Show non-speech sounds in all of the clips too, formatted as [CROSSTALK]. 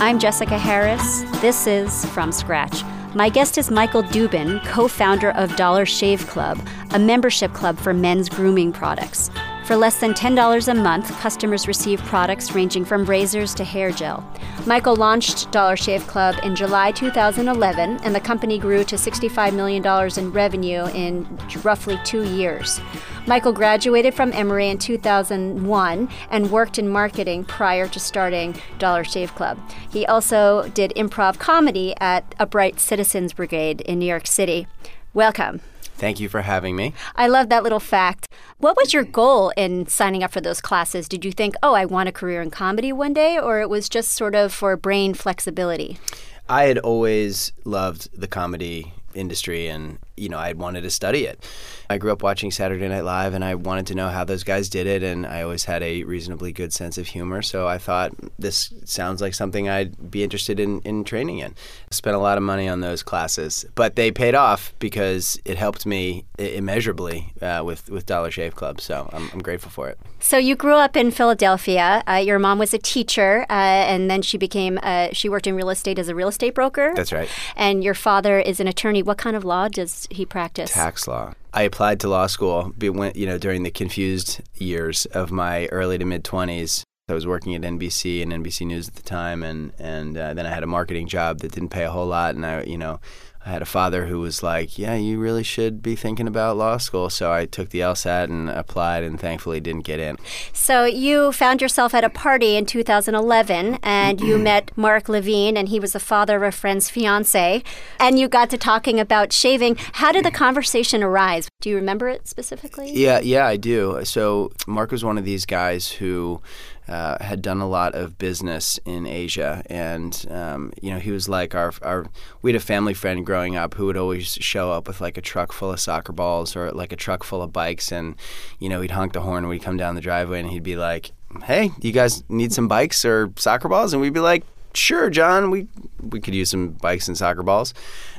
I'm Jessica Harris. This is From Scratch. My guest is Michael Dubin, co founder of Dollar Shave Club, a membership club for men's grooming products. For less than $10 a month, customers receive products ranging from razors to hair gel. Michael launched Dollar Shave Club in July 2011, and the company grew to $65 million in revenue in roughly two years. Michael graduated from Emory in 2001 and worked in marketing prior to starting Dollar Shave Club. He also did improv comedy at Upright Citizens Brigade in New York City. Welcome. Thank you for having me. I love that little fact. What was your goal in signing up for those classes? Did you think, oh, I want a career in comedy one day, or it was just sort of for brain flexibility? I had always loved the comedy industry and you know I wanted to study it. I grew up watching Saturday Night Live and I wanted to know how those guys did it and I always had a reasonably good sense of humor so I thought this sounds like something I'd be interested in, in training in. I spent a lot of money on those classes but they paid off because it helped me immeasurably uh, with, with Dollar Shave Club so I'm, I'm, grateful for it. So you grew up in Philadelphia. Uh, your mom was a teacher uh, and then she became, uh, she worked in real estate as a real estate broker. That's right. And your father is an attorney. What kind of law does he practiced? Tax law. I applied to law school, went, you know, during the confused years of my early to mid 20s. I was working at NBC and NBC News at the time, and and uh, then I had a marketing job that didn't pay a whole lot, and I, you know, I had a father who was like, "Yeah, you really should be thinking about law school." So I took the LSAT and applied, and thankfully didn't get in. So you found yourself at a party in 2011, and you [CLEARS THROAT] met Mark Levine, and he was the father of a friend's fiance, and you got to talking about shaving. How did the [CLEARS THROAT] conversation arise? Do you remember it specifically? Yeah, yeah, I do. So Mark was one of these guys who uh, had done a lot of business in Asia, and um, you know he was like our our we had a family friend growing up who would always show up with like a truck full of soccer balls or like a truck full of bikes, and you know he'd honk the horn we'd come down the driveway and he'd be like, "Hey, you guys need some bikes or soccer balls?" And we'd be like, "Sure, John, we we could use some bikes and soccer balls."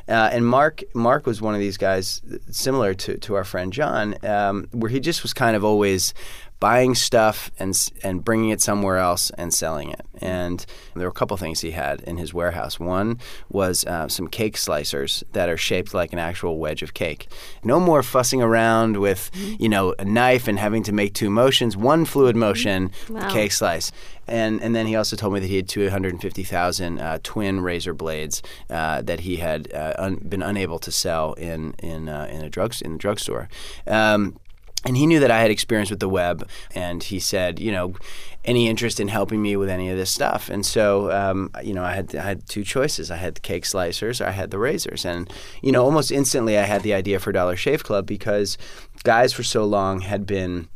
Uh, and Mark Mark was one of these guys similar to, to our friend John, um, where he just was kind of always buying stuff and and bringing it somewhere else and selling it. And there were a couple things he had in his warehouse. One was uh, some cake slicers that are shaped like an actual wedge of cake. No more fussing around with you know a knife and having to make two motions. One fluid motion, wow. cake slice. And and then he also told me that he had 250,000 uh, twin razor blades uh, that he had uh, un- been unable to sell in in uh, in a drug in the drugstore. Um, and he knew that I had experience with the web, and he said, you know, any interest in helping me with any of this stuff? And so, um, you know, I had I had two choices. I had the cake slicers, or I had the razors, and you know, almost instantly, I had the idea for Dollar Shave Club because guys for so long had been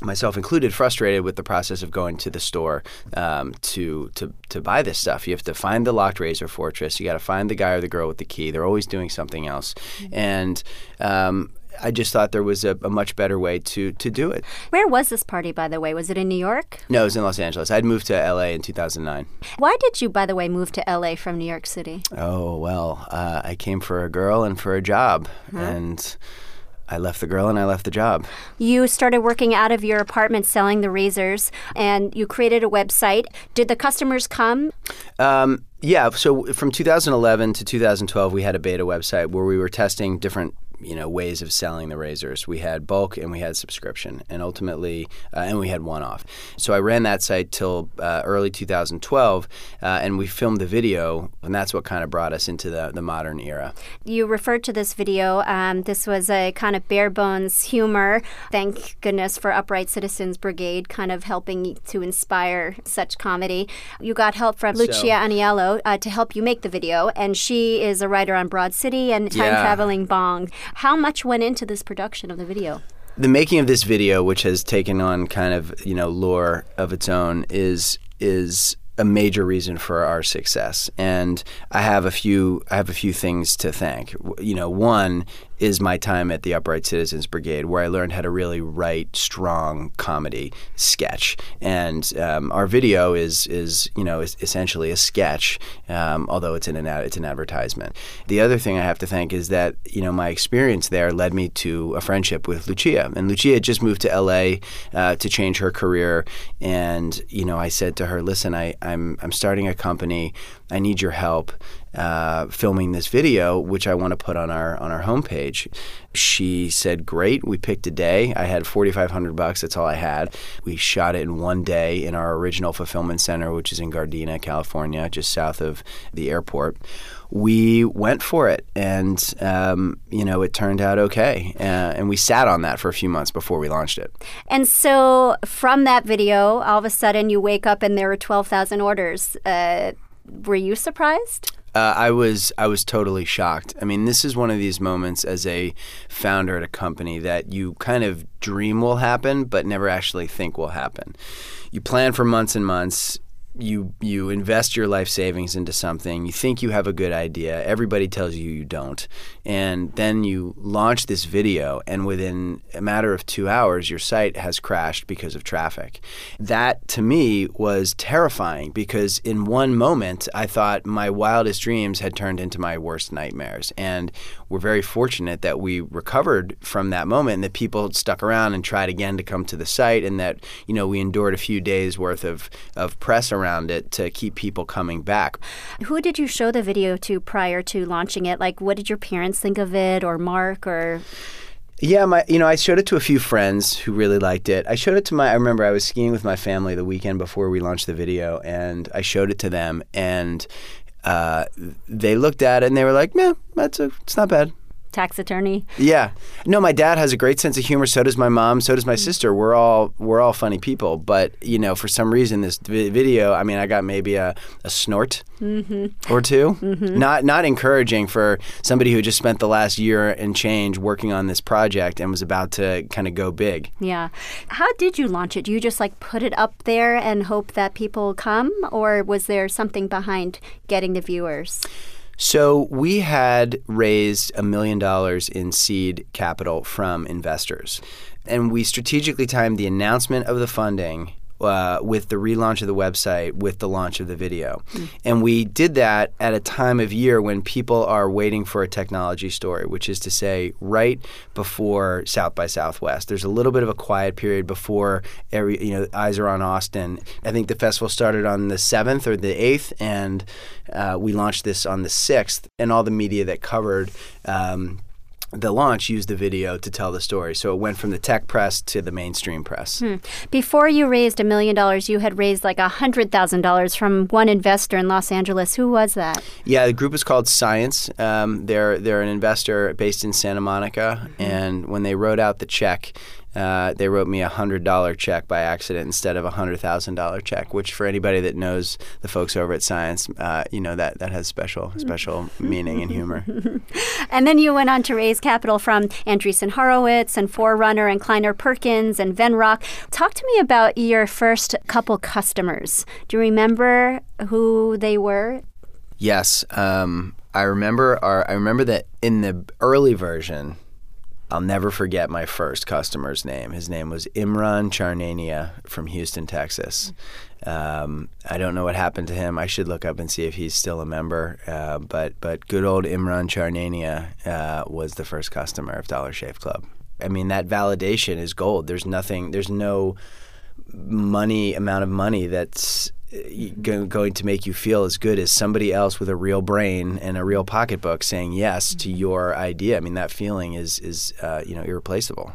myself included, frustrated with the process of going to the store um, to to to buy this stuff. You have to find the locked razor fortress. You got to find the guy or the girl with the key. They're always doing something else, mm-hmm. and um, I just thought there was a, a, much better way to to do it. Where was this party, by the way? Was it in New York? No, it was in Los Angeles. I'd moved to LA in 2009. Why did you, by the way, move to LA from New York City? Oh well, uh, I came for a girl and for a job, huh? and. I left the girl and I left the job. You started working out of your apartment selling the razors and you created a website. Did the customers come? Um, yeah, so from 2011 to 2012, we had a beta website where we were testing different you know ways of selling the razors. We had bulk and we had subscription, and ultimately, uh, and we had one off. So I ran that site till uh, early 2012, uh, and we filmed the video, and that's what kind of brought us into the, the modern era. You referred to this video. Um, this was a kind of bare bones humor. Thank goodness for Upright Citizens Brigade, kind of helping to inspire such comedy. You got help from Lucia so, Aniello uh, to help you make the video, and she is a writer on Broad City and Time yeah. Traveling Bong. How much went into this production of the video? The making of this video, which has taken on kind of you know lore of its own, is is a major reason for our success. And I have a few I have a few things to thank. You know, one is my time at the Upright Citizens Brigade, where I learned how to really write strong comedy sketch. And um, our video is is you know is essentially a sketch, um, although it's in an ad, it's an advertisement. The other thing I have to thank is that you know my experience there led me to a friendship with Lucia, and Lucia had just moved to L.A. Uh, to change her career, and you know I said to her, "Listen, I, I'm I'm starting a company. I need your help." uh, filming this video, which I want to put on our on our homepage. She said, "Great." We picked a day. I had forty five hundred bucks. That's all I had. We shot it in one day in our original fulfillment center, which is in Gardena, California, just south of the airport we went for it, and um, you know it turned out okay. Uh, and we sat on that for a few months before we launched it. And so, from that video, all of a sudden you wake up and there were twelve thousand orders. Uh, were you surprised? Uh, I was I was totally shocked. I mean, this is one of these moments as a founder at a company that you kind of dream will happen, but never actually think will happen. You plan for months and months you you invest your life savings into something you think you have a good idea everybody tells you you don't and then you launch this video and within a matter of 2 hours your site has crashed because of traffic. That to me was terrifying because in one moment I thought my wildest dreams had turned into my worst nightmares. And we're very fortunate that we recovered from that moment and that people stuck around and tried again to come to the site and that you know we endured a few days worth of of press around around it to keep people coming back. Who did you show the video to prior to launching it? Like, what did your parents think of it, or Mark, or? Yeah, my you know, I showed it to a few friends who really liked it. I showed it to my I remember I was skiing with my family the weekend before we launched the video and I showed it to them and uh, they looked at it and they were like, "Yeah, that's a, it's not bad." Tax attorney. Yeah. No, my dad has a great sense of humor. So does my mom. So does my mm-hmm. sister. We're all we're all funny people. But you know, for some reason, this vi- video. I mean, I got maybe a, a snort mm-hmm. or 2 mm-hmm. Not not encouraging for somebody who just spent the last year and change working on this project and was about to kind of go big. Yeah. How did you launch it? Do you just like put it up there and hope that people come, or was there something behind getting the viewers? So we had raised a million dollars in seed capital from investors. And we strategically timed the announcement of the funding uh, with the relaunch of the website with the launch of the video. Mm. And we did that at a time of year when people are waiting for a technology story, which is to say, right before South by Southwest. There's a little bit of a quiet period before every, you know, eyes are on Austin. I think the festival started on the 7th or the 8th, and uh, we launched this on the 6th, and all the media that covered. Um, the launch used the video to tell the story. So it went from the tech press to the mainstream press. Hmm. Before you raised a million dollars, you had raised like a hundred thousand dollars from one investor in Los Angeles. Who was that? Yeah, the group is called Science. Um, they're they're an investor based in Santa Monica, mm-hmm. and when they wrote out the check, uh, they wrote me a hundred dollar check by accident instead of a hundred thousand dollar check, which for anybody that knows the folks over at Science, uh, you know that that has special special [LAUGHS] meaning and humor. [LAUGHS] and then you went on to raise capital from Andreessen Horowitz and Forerunner and Kleiner Perkins and Venrock. Talk to me about your first couple customers. Do you remember who they were? Yes, um, I remember. Our, I remember that in the early version I'll never forget my first customer's name. His name was Imran Charnania from Houston, Texas. Um, I don't know what happened to him. I should look up and see if he's still a member. Uh, but but good old Imran Charnania uh, was the first customer of Dollar Shave Club. I mean that validation is gold. There's nothing. There's no money amount of money that's going to make you feel as good as somebody else with a real brain and a real pocketbook saying yes to mm-hmm. your idea. I mean, that feeling is is uh, you know irreplaceable.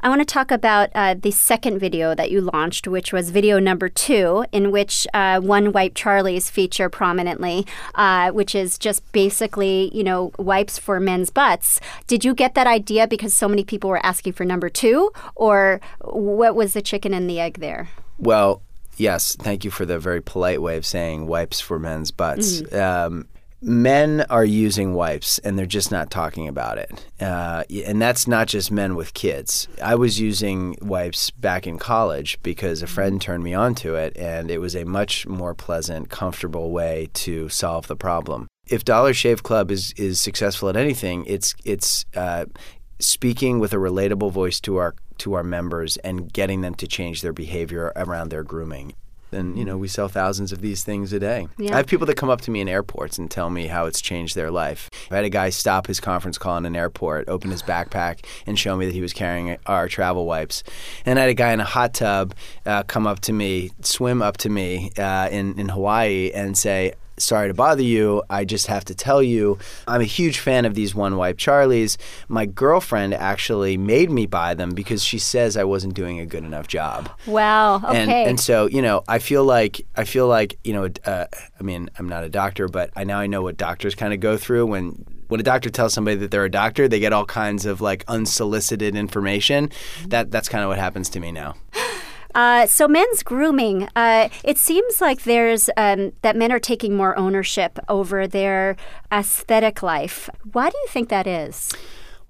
I want to talk about uh, the second video that you launched, which was video number two, in which uh, one wipe Charlie's feature prominently, uh, which is just basically, you know, wipes for men's butts. Did you get that idea because so many people were asking for number two, or what was the chicken and the egg there? Well, Yes, thank you for the very polite way of saying wipes for men's butts. Mm-hmm. Um, men are using wipes and they're just not talking about it. Uh, and that's not just men with kids. I was using wipes back in college because a friend turned me on to it, and it was a much more pleasant, comfortable way to solve the problem. If Dollar Shave Club is is successful at anything, it's it's uh, speaking with a relatable voice to our to our members and getting them to change their behavior around their grooming. And you know, we sell thousands of these things a day. Yeah. I have people that come up to me in airports and tell me how it's changed their life. I had a guy stop his conference call in an airport, open his backpack, and show me that he was carrying our travel wipes. And I had a guy in a hot tub uh, come up to me, swim up to me uh, in in Hawaii, and say, sorry to bother you. I just have to tell you, I'm a huge fan of these one wipe Charlies. My girlfriend actually made me buy them because she says I wasn't doing a good enough job. Wow. Okay. And, and so, you know, I feel like I feel like, you know, uh, I mean, I'm not a doctor, but I now I know what doctors kind of go through when when a doctor tells somebody that they're a doctor, they get all kinds of like unsolicited information. That that's kind of what happens to me now. [LAUGHS] Uh, so men's grooming. Uh, it seems like there's um, that men are taking more ownership over their aesthetic life. Why do you think that is?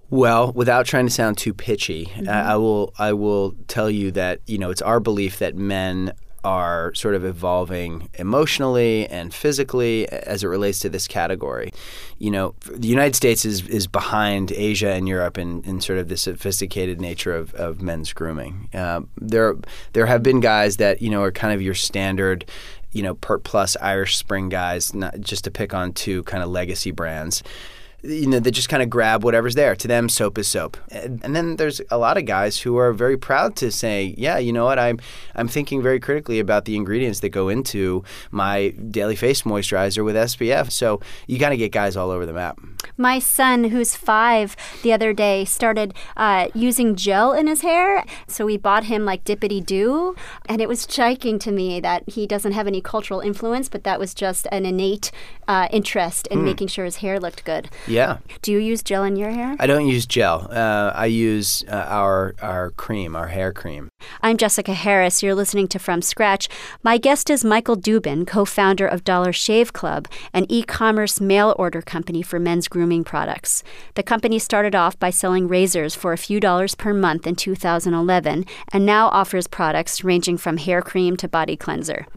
Well, without trying to sound too pitchy, mm-hmm. I, I will I will tell you that you know it's our belief that men are sort of evolving emotionally and physically as it relates to this category. You know, the United States is, is behind Asia and Europe in, in sort of the sophisticated nature of, of men's grooming. Uh, there, there have been guys that, you know, are kind of your standard you know, Pert Plus Irish Spring guys, not just to pick on two kind of legacy brands you know, they just kind of grab whatever's there. To them, soap is soap. And, then there's a lot of guys who are very proud to say, yeah, you know what, I'm I'm thinking very critically about the ingredients that go into my daily face moisturizer with SPF. So you got to get guys all over the map. My son, who's five, the other day started uh, using gel in his hair. So we bought him like Dippity Doo. And it was striking to me that he doesn't have any cultural influence, but that was just an innate uh, interest in mm. making sure his hair looked good. Yeah. Do you use gel in your hair? I don't use gel. Uh, I use uh, our our cream, our hair cream. I'm Jessica Harris. You're listening to From Scratch. My guest is Michael Dubin, co-founder of Dollar Shave Club, an e-commerce mail order company for men's grooming products. The company started off by selling razors for a few dollars per month in 2011 and now offers products ranging from hair cream to body cleanser.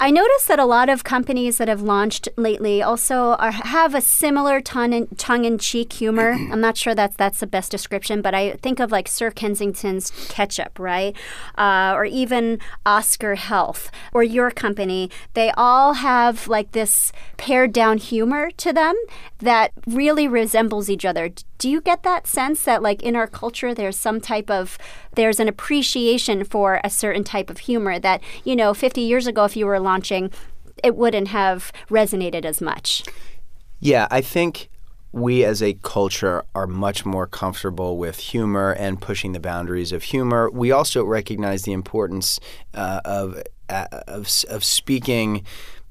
I noticed that a lot of companies that have launched lately also are, have a similar tongue in cheek humor. I'm not sure that's that's the best description, but I think of like Sir Kensington's ketchup, right? Uh, or even Oscar Health or your company. They all have like this pared down humor to them that really resembles each other. Do you get that sense that like in our culture there's some type of there's an appreciation for a certain type of humor that, you know, 50 years ago if you were launching it wouldn't have resonated as much. Yeah, I think we as a culture are much more comfortable with humor and pushing the boundaries of humor. We also recognize the importance uh, of, uh, of of speaking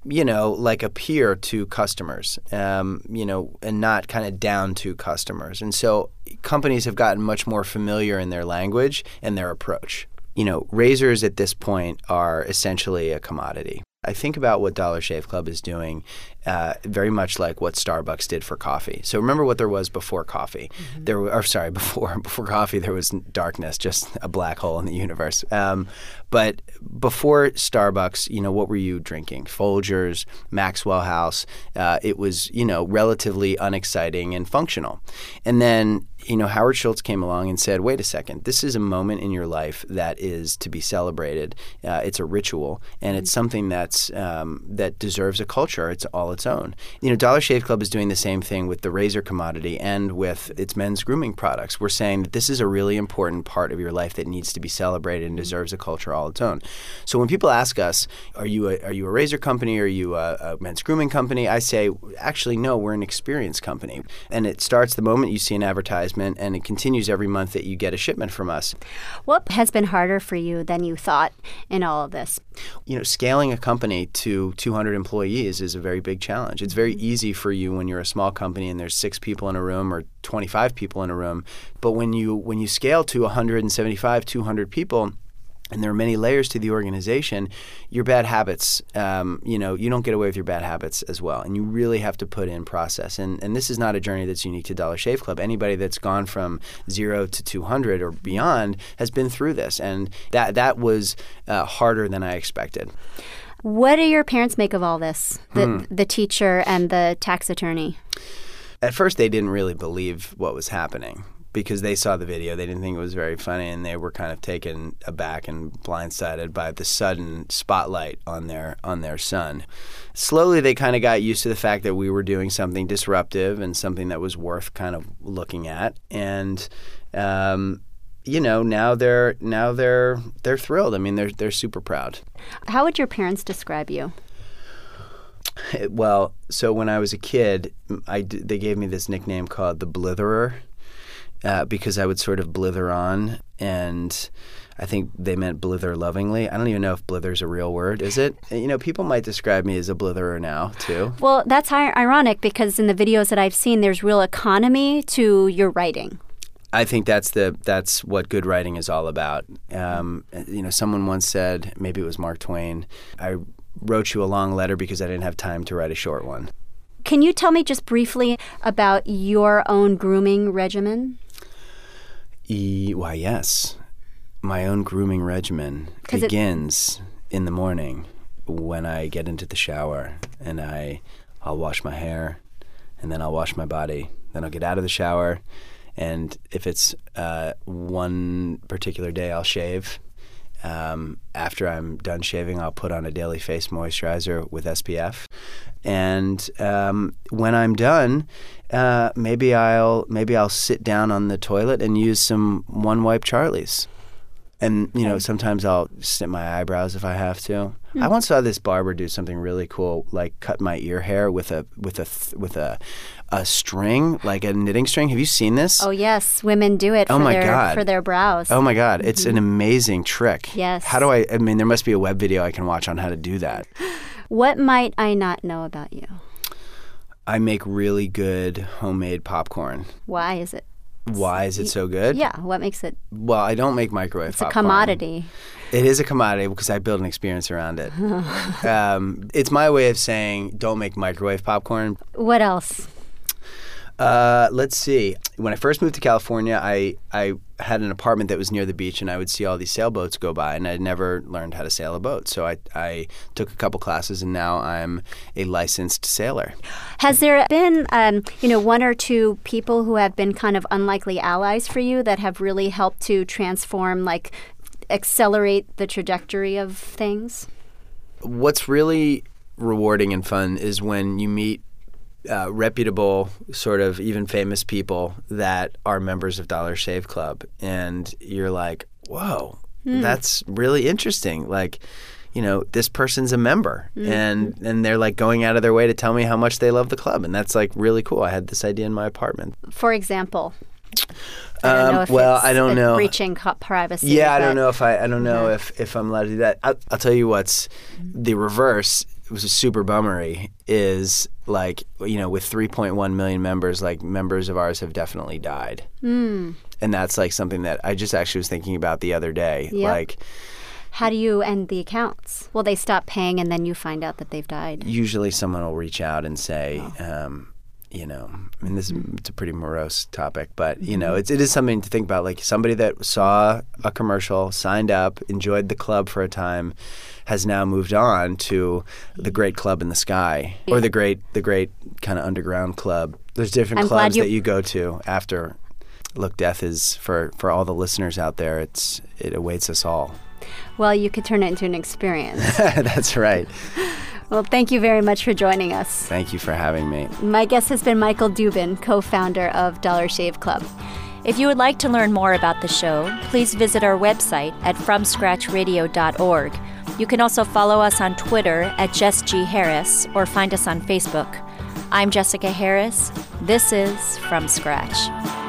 you know, like a peer to customers, um, you know, and not kind of down to customers. And so companies have gotten much more familiar in their language and their approach. You know, razors at this point are essentially a commodity. I think about what Dollar Shave Club is doing uh, very much like what Starbucks did for coffee. So remember what there was before coffee. Mm-hmm. There, were, or sorry, [LAUGHS] before before coffee, there was darkness, just a black hole in the universe. Um, but before Starbucks, you know, what were you drinking? Folgers, Maxwell House. Uh, it was, you know, relatively unexciting and functional. And then you know, Howard Schultz came along and said, wait a second, this is a moment in your life that is to be celebrated. Uh, it's a ritual, and it's mm-hmm. something that's um, that deserves a culture. It's all its own. You know, Dollar Shave Club is doing the same thing with the razor commodity and with its men's grooming products. We're saying that this is a really important part of your life that needs to be celebrated and mm-hmm. deserves a culture all its own. So when people ask us, are you a, are you a razor company? Or are you a, a men's grooming company? I say, actually, no, we're an experience company. And it starts the moment you see an advertisement and it continues every month that you get a shipment from us. What has been harder for you than you thought in all of this? You know, scaling a company to 200 employees is a very big challenge. It's very mm-hmm. easy for you when you're a small company and there's six people in a room or 25 people in a room. But when you when you scale to 175, 200 people, and there are many layers to the organization, your bad habits, um, you know, you don't get away with your bad habits as well. And you really have to put in process. And, and this is not a journey that's unique to Dollar Shave Club. Anybody that's gone from zero to 200 or beyond has been through this. And that, that was uh, harder than I expected. What do your parents make of all this? The, the teacher and the tax attorney? At first, they didn't really believe what was happening because they saw the video. They didn't think it was very funny, and they were kind of taken aback and blindsided by the sudden spotlight on their on their son. Slowly, they kind of got used to the fact that we were doing something disruptive and something that was worth kind of looking at, and. Um, you know, now they're now they're they're thrilled. I mean, they're they're super proud. How would your parents describe you? Well, so when I was a kid, I, they gave me this nickname called the Blitherer uh, because I would sort of blither on, and I think they meant blither lovingly. I don't even know if blither's a real word. Is it? You know, people might describe me as a blitherer now too. Well, that's ironic because in the videos that I've seen, there's real economy to your writing. I think that's the that's what good writing is all about. Um, you know, someone once said, maybe it was Mark Twain, I wrote you a long letter because I didn't have time to write a short one. Can you tell me just briefly about your own grooming regimen? E- why, yes. My own grooming regimen 'Cause it- begins in the morning when I get into the shower and I I'll wash my hair and then I'll wash my body. Then I'll get out of the shower and if it's uh, one particular day, I'll shave. Um, after I'm done shaving, I'll put on a daily face moisturizer with SPF. And um, when I'm done, uh, maybe I'll maybe I'll sit down on the toilet and use some one wipe Charlies. And you know, sometimes I'll snip my eyebrows if I have to. Hmm. I once saw this barber do something really cool, like cut my ear hair with a with a th- with a a string, like a knitting string. Have you seen this? Oh yes, women do it Oh for my their God. for their brows. Oh my God, it's an mm-hmm. amazing trick. Yes. How do I? I mean, there must be a web video I can watch on how to do that. [GASPS] What might I not know about you? I make really good homemade popcorn. Why is it? Why is it so good? Yeah, what makes it? Well, I don't make microwave popcorn. It's a commodity. It is a commodity because I build an experience around it. [LAUGHS] um, it's my way of saying don't make microwave popcorn. What else? Uh, let's see. When I first moved to California, I I had an apartment that was near the beach, and I would see all these sailboats go by, and I'd never learned how to sail a boat. So I I took a couple classes, and now I'm a licensed sailor. Has there been, um, you know, one or two people who have been kind of unlikely allies for you that have really helped to transform, like, accelerate the trajectory of things? What's really rewarding and fun is when you meet uh, reputable, sort of even famous people that are members of Dollar Shave Club, and you're like, "Whoa, that's really interesting!" Like, you know, this person's a member, and and they're like going out of their way to tell me how much they love the club, and that's like really cool. I had this idea in my apartment. For example, I don't Um, well, I don't know. breaching privacy. Yeah, I don't know if I I don't know if if I'm allowed to do that. I'll, I'll tell you what's the reverse. It was a super bummery. Is like you know with 3.1 million members, like members of ours have definitely died, Hmm. and that's like something that I just actually was thinking about the other day. Yep. Like How do you end the accounts? Well, they stop paying, and then you find out that they've died. usually someone will reach out and say. Oh. Um, you know, I mean, this is it's a pretty morose topic, but you Mm-hmm. know, it's it is something to think about. Like somebody that saw a commercial, signed up, enjoyed the club for a time, has now moved on to the great club in the sky or the great the great kind of underground club. There's different I'm clubs you- that you go to after. Look, death is for for all the listeners out there. It's it awaits us all. Well, you could turn it into an experience. [LAUGHS] That's right. [LAUGHS] well, thank you very much for joining us. Thank you for having me. My guest has been Michael Dubin, co founder of Dollar Shave Club. If you would like to learn more about the show, please visit our website at FromScratchRadio.org. You can also follow us on Twitter at Jess G. Harris or find us on Facebook. I'm Jessica Harris. This is From Scratch.